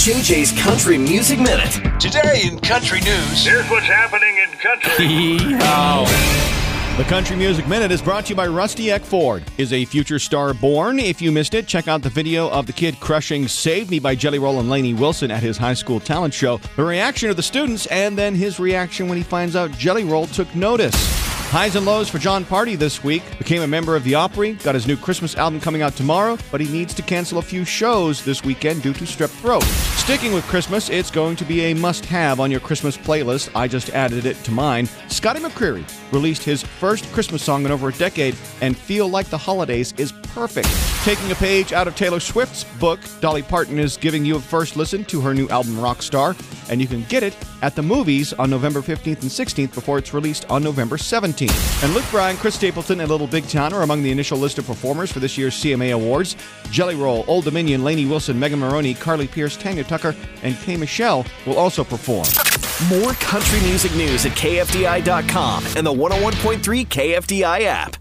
JJ's Country Music Minute. Today in country news. Here's what's happening in country. The Country Music Minute is brought to you by Rusty Eck Ford. Is a future star born? If you missed it, check out the video of the kid crushing Save Me by Jelly Roll and Lainey Wilson at his high school talent show, the reaction of the students, and then his reaction when he finds out Jelly Roll took notice. Highs and lows for Jon Pardi this week. Became a member of the Opry, got his new Christmas album coming out tomorrow, but he needs to cancel a few shows this weekend due to strep throat. Sticking with Christmas, it's going to be a must have on your Christmas playlist. I just added it to mine. Scotty McCreery released his first Christmas song in over a decade, and Feel Like the Holidays is perfect. Taking a page out of Taylor Swift's book, Dolly Parton is giving you a first listen to her new album Rockstar, and you can get it at the movies on November 15th and 16th before it's released on November 17th. And Luke Bryan, Chris Stapleton, and Little Big Town are among the initial list of performers for this year's CMA Awards. Jelly Roll, Old Dominion, Lainey Wilson, Megan Moroney, Carly Pearce, Tanya Tucker, and K. Michelle will also perform. More country music news at KFDI.com and the 101.3 KFDI app.